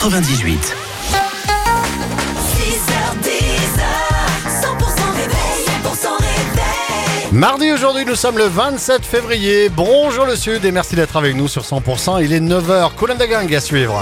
98. Mardi aujourd'hui, nous sommes le 27 février. Bonjour le Sud et merci d'être avec nous sur 100%. Il est 9h. Colin Gang à suivre.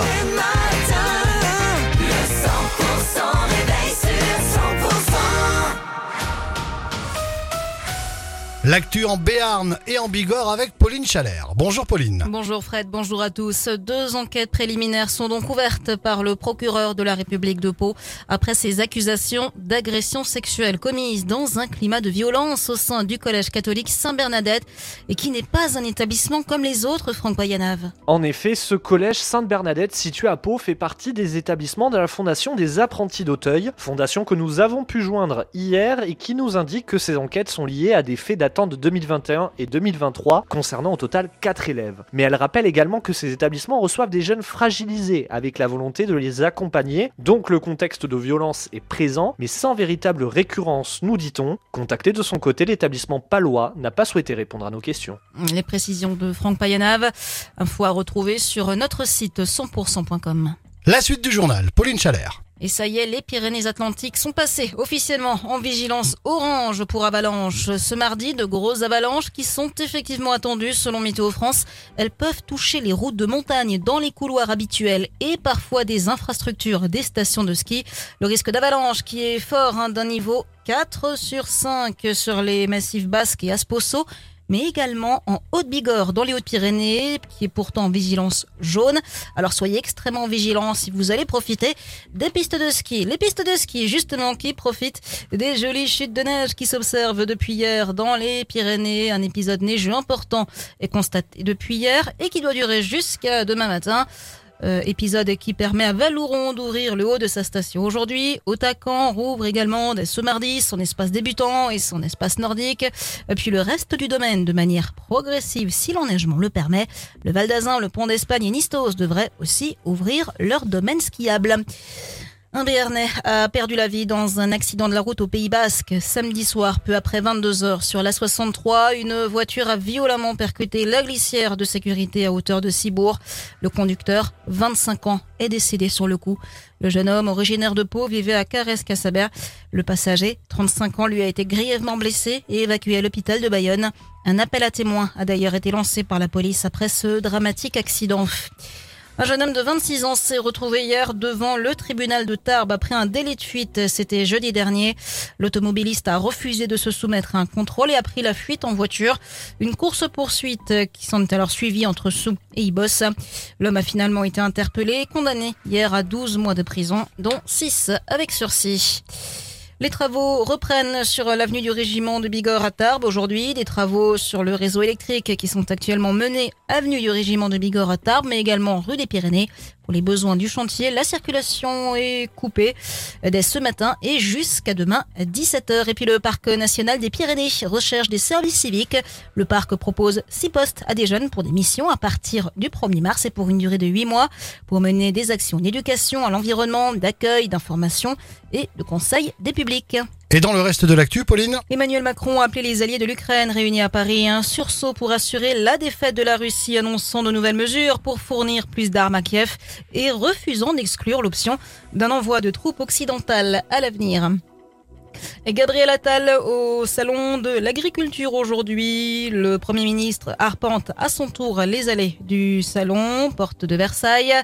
L'actu en Béarn et en Bigorre avec Pauline Chalère. Bonjour Pauline. Bonjour Fred, bonjour à tous. Deux enquêtes préliminaires sont donc ouvertes par le procureur de la République de Pau après ces accusations d'agression sexuelle commises dans un climat de violence au sein du collège catholique Saint-Bernadette et qui n'est pas un établissement comme les autres, Franck Bayanave. En effet, ce collège Sainte-Bernadette situé à Pau fait partie des établissements de la Fondation des apprentis d'Auteuil, fondation que nous avons pu joindre hier et qui nous indique que ces enquêtes sont liées à des faits datant de 2021 et 2023 concernant au total 4 élèves. Mais elle rappelle également que ces établissements reçoivent des jeunes fragilisés avec la volonté de les accompagner, donc le contexte de violence est présent mais sans véritable récurrence, nous dit-on. Contacté de son côté, l'établissement palois n'a pas souhaité répondre à nos questions. Les précisions de Franck Payanave, info à retrouver sur notre site 100%.com. La suite du journal, Pauline Chalère. Et ça y est, les Pyrénées-Atlantiques sont passées officiellement en vigilance orange pour avalanche. Ce mardi, de grosses avalanches qui sont effectivement attendues selon Météo France. Elles peuvent toucher les routes de montagne dans les couloirs habituels et parfois des infrastructures des stations de ski. Le risque d'avalanche qui est fort hein, d'un niveau 4 sur 5 sur les massifs basques et Asposo mais également en Haute-Bigorre, dans les Hautes-Pyrénées, qui est pourtant en vigilance jaune. Alors soyez extrêmement vigilants si vous allez profiter des pistes de ski. Les pistes de ski, justement, qui profitent des jolies chutes de neige qui s'observent depuis hier dans les Pyrénées. Un épisode neigeux important est constaté depuis hier et qui doit durer jusqu'à demain matin. Euh, épisode qui permet à Valouron d'ouvrir le haut de sa station aujourd'hui. Otacan rouvre également dès ce mardi son espace débutant et son espace nordique. Puis le reste du domaine de manière progressive si l'enneigement le permet. Le Val d'Azin, le Pont d'Espagne et Nistos devraient aussi ouvrir leur domaine skiable. Un Béarnais a perdu la vie dans un accident de la route au Pays Basque. Samedi soir, peu après 22 heures, sur la 63, une voiture a violemment percuté la glissière de sécurité à hauteur de Cibourg. Le conducteur, 25 ans, est décédé sur le coup. Le jeune homme, originaire de Pau, vivait à Carès-Cassabert. Le passager, 35 ans, lui a été grièvement blessé et évacué à l'hôpital de Bayonne. Un appel à témoins a d'ailleurs été lancé par la police après ce dramatique accident. Un jeune homme de 26 ans s'est retrouvé hier devant le tribunal de Tarbes après un délai de fuite. C'était jeudi dernier. L'automobiliste a refusé de se soumettre à un contrôle et a pris la fuite en voiture. Une course-poursuite qui s'en est alors suivie entre Sou et Ibos. L'homme a finalement été interpellé et condamné hier à 12 mois de prison, dont 6 avec sursis. Les travaux reprennent sur l'avenue du régiment de Bigorre à Tarbes aujourd'hui. Des travaux sur le réseau électrique qui sont actuellement menés avenue du régiment de Bigorre à Tarbes, mais également rue des Pyrénées. Pour les besoins du chantier, la circulation est coupée dès ce matin et jusqu'à demain 17h. Et puis le parc national des Pyrénées recherche des services civiques. Le parc propose six postes à des jeunes pour des missions à partir du 1er mars et pour une durée de 8 mois pour mener des actions d'éducation à l'environnement, d'accueil, d'information et de conseil des publics. Et dans le reste de l'actu, Pauline Emmanuel Macron a appelé les alliés de l'Ukraine réunis à Paris un sursaut pour assurer la défaite de la Russie, annonçant de nouvelles mesures pour fournir plus d'armes à Kiev et refusant d'exclure l'option d'un envoi de troupes occidentales à l'avenir. Et Gabriel Attal au salon de l'agriculture aujourd'hui. Le Premier ministre arpente à son tour les allées du salon, porte de Versailles.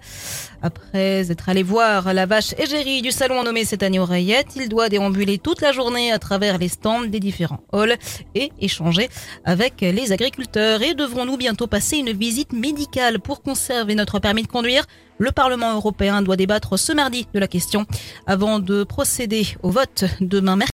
Après être allé voir la vache égérie du salon nommée cette année Oreillette, il doit déambuler toute la journée à travers les stands des différents halls et échanger avec les agriculteurs. Et devrons-nous bientôt passer une visite médicale pour conserver notre permis de conduire? Le Parlement européen doit débattre ce mardi de la question avant de procéder au vote demain mercredi.